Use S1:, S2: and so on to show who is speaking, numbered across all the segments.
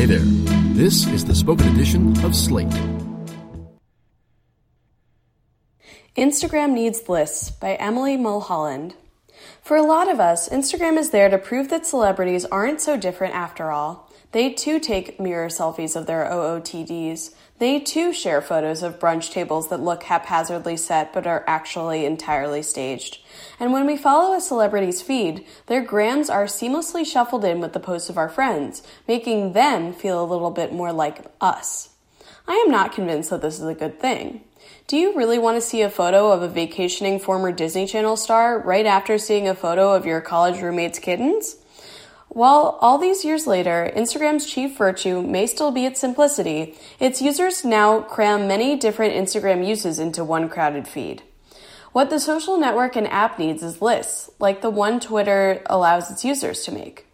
S1: Hey there. This is the spoken edition of Slate.
S2: Instagram Needs Lists by Emily Mulholland. For a lot of us, Instagram is there to prove that celebrities aren't so different after all. They too take mirror selfies of their OOTDs. They too share photos of brunch tables that look haphazardly set but are actually entirely staged. And when we follow a celebrity's feed, their grams are seamlessly shuffled in with the posts of our friends, making them feel a little bit more like us. I am not convinced that this is a good thing. Do you really want to see a photo of a vacationing former Disney Channel star right after seeing a photo of your college roommate's kittens? While all these years later, Instagram's chief virtue may still be its simplicity, its users now cram many different Instagram uses into one crowded feed. What the social network and app needs is lists, like the one Twitter allows its users to make.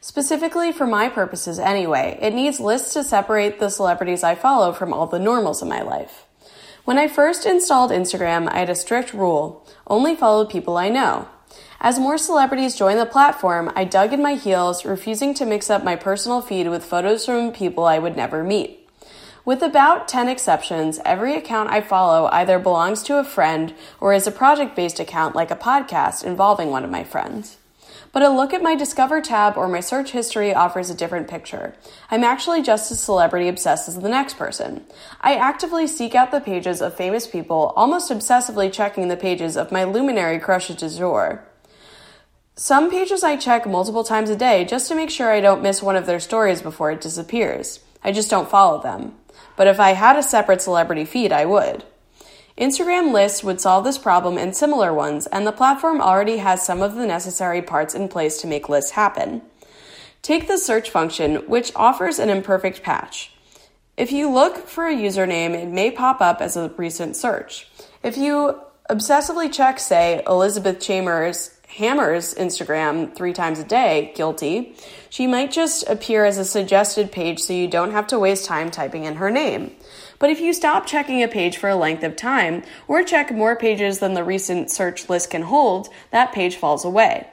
S2: Specifically for my purposes anyway, it needs lists to separate the celebrities I follow from all the normals in my life. When I first installed Instagram, I had a strict rule only follow people I know. As more celebrities joined the platform, I dug in my heels, refusing to mix up my personal feed with photos from people I would never meet. With about 10 exceptions, every account I follow either belongs to a friend or is a project based account like a podcast involving one of my friends. But a look at my Discover tab or my search history offers a different picture. I'm actually just as celebrity obsessed as the next person. I actively seek out the pages of famous people, almost obsessively checking the pages of my luminary crushes du jour. Some pages I check multiple times a day just to make sure I don't miss one of their stories before it disappears. I just don't follow them but if I had a separate celebrity feed, I would. Instagram lists would solve this problem and similar ones, and the platform already has some of the necessary parts in place to make lists happen. Take the search function, which offers an imperfect patch. If you look for a username, it may pop up as a recent search. If you obsessively check, say, Elizabeth Chambers Hammer's Instagram three times a day, guilty, she might just appear as a suggested page so you don't have to waste time typing in her name. But if you stop checking a page for a length of time, or check more pages than the recent search list can hold, that page falls away.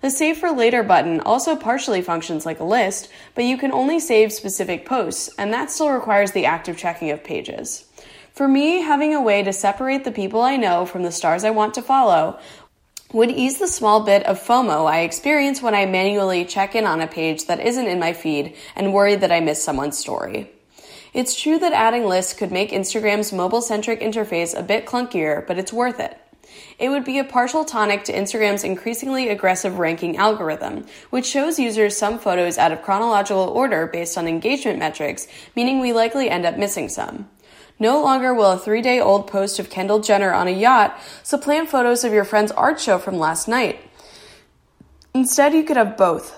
S2: The Save for Later button also partially functions like a list, but you can only save specific posts, and that still requires the active checking of pages. For me, having a way to separate the people I know from the stars I want to follow would ease the small bit of FOMO I experience when I manually check in on a page that isn't in my feed and worry that I missed someone's story. It's true that adding lists could make Instagram's mobile centric interface a bit clunkier, but it's worth it. It would be a partial tonic to Instagram's increasingly aggressive ranking algorithm, which shows users some photos out of chronological order based on engagement metrics, meaning we likely end up missing some. No longer will a three day old post of Kendall Jenner on a yacht supplant photos of your friend's art show from last night. Instead, you could have both.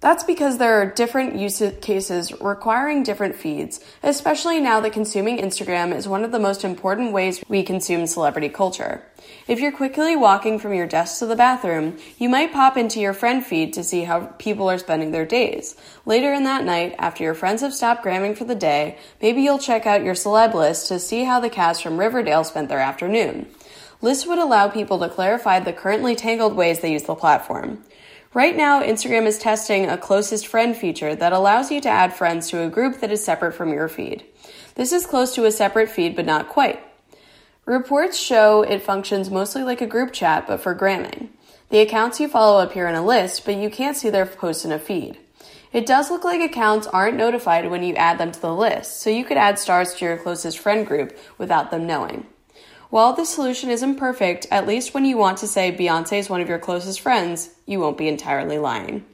S2: That's because there are different use cases requiring different feeds, especially now that consuming Instagram is one of the most important ways we consume celebrity culture. If you're quickly walking from your desk to the bathroom, you might pop into your friend feed to see how people are spending their days. Later in that night, after your friends have stopped gramming for the day, maybe you'll check out your celeb list to see how the cast from Riverdale spent their afternoon. Lists would allow people to clarify the currently tangled ways they use the platform. Right now, Instagram is testing a closest friend feature that allows you to add friends to a group that is separate from your feed. This is close to a separate feed, but not quite. Reports show it functions mostly like a group chat, but for gramming. The accounts you follow appear in a list, but you can't see their posts in a feed. It does look like accounts aren't notified when you add them to the list, so you could add stars to your closest friend group without them knowing. While the solution isn't perfect, at least when you want to say Beyonce is one of your closest friends, you won't be entirely lying.